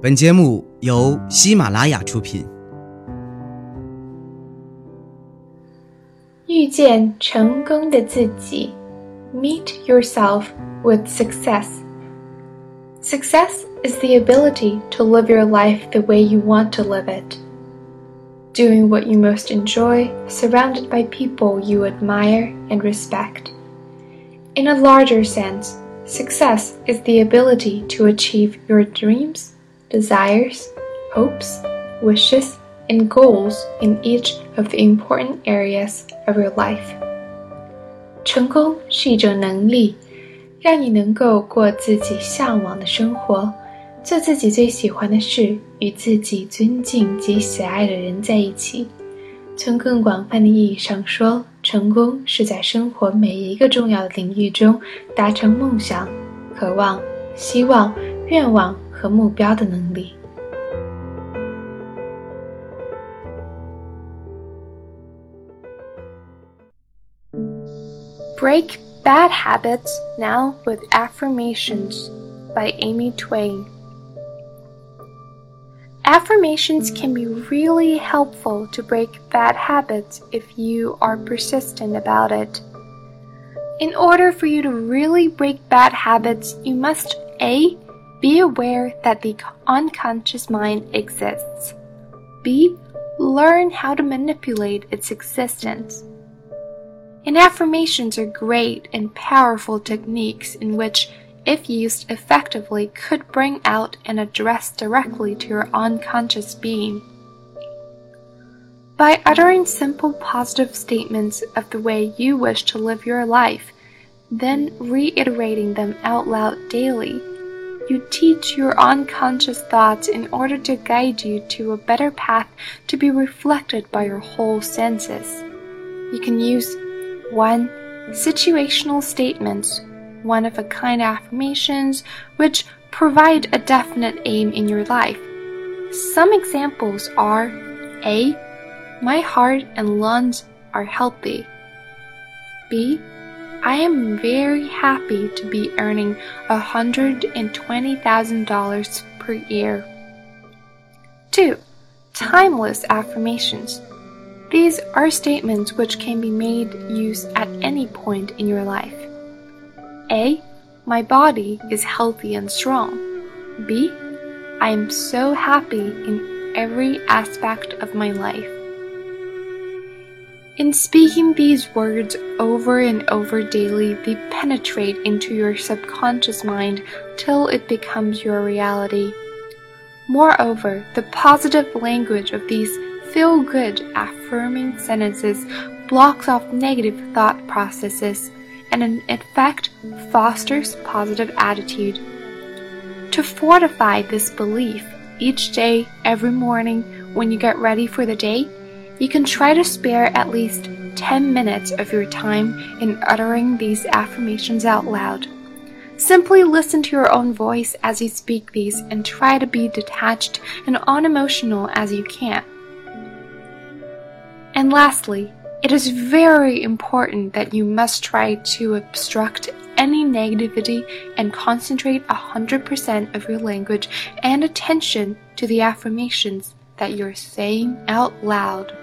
本节目由喜马拉雅出品。遇见成功的自己，Meet yourself with success. Success is the ability to live your life the way you want to live it. Doing what you most enjoy, surrounded by people you admire and respect. In a larger sense, success is the ability to achieve your dreams desires, hopes, wishes, and goals in each of the important areas of your life. 成功是一种能力，让你能够过自己向往的生活，做自己最喜欢的事，与自己尊敬及喜爱的人在一起。从更广泛的意义上说，成功是在生活每一个重要的领域中达成梦想、渴望、希望、愿望。和目标的能力。Break Bad Habits Now with Affirmations by Amy Twain. Affirmations can be really helpful to break bad habits if you are persistent about it. In order for you to really break bad habits, you must A. Be aware that the unconscious mind exists. B. Learn how to manipulate its existence. And affirmations are great and powerful techniques in which, if used effectively, could bring out and address directly to your unconscious being. By uttering simple positive statements of the way you wish to live your life, then reiterating them out loud daily, you teach your unconscious thoughts in order to guide you to a better path to be reflected by your whole senses. You can use 1. Situational statements, one of a kind affirmations, which provide a definite aim in your life. Some examples are A. My heart and lungs are healthy. B. I am very happy to be earning $120,000 per year. 2. Timeless affirmations. These are statements which can be made use at any point in your life. A. My body is healthy and strong. B. I am so happy in every aspect of my life. In speaking these words over and over daily, they penetrate into your subconscious mind till it becomes your reality. Moreover, the positive language of these feel good, affirming sentences blocks off negative thought processes and, in effect, fosters positive attitude. To fortify this belief, each day, every morning, when you get ready for the day, you can try to spare at least 10 minutes of your time in uttering these affirmations out loud. Simply listen to your own voice as you speak these and try to be detached and unemotional as you can. And lastly, it is very important that you must try to obstruct any negativity and concentrate 100% of your language and attention to the affirmations that you're saying out loud.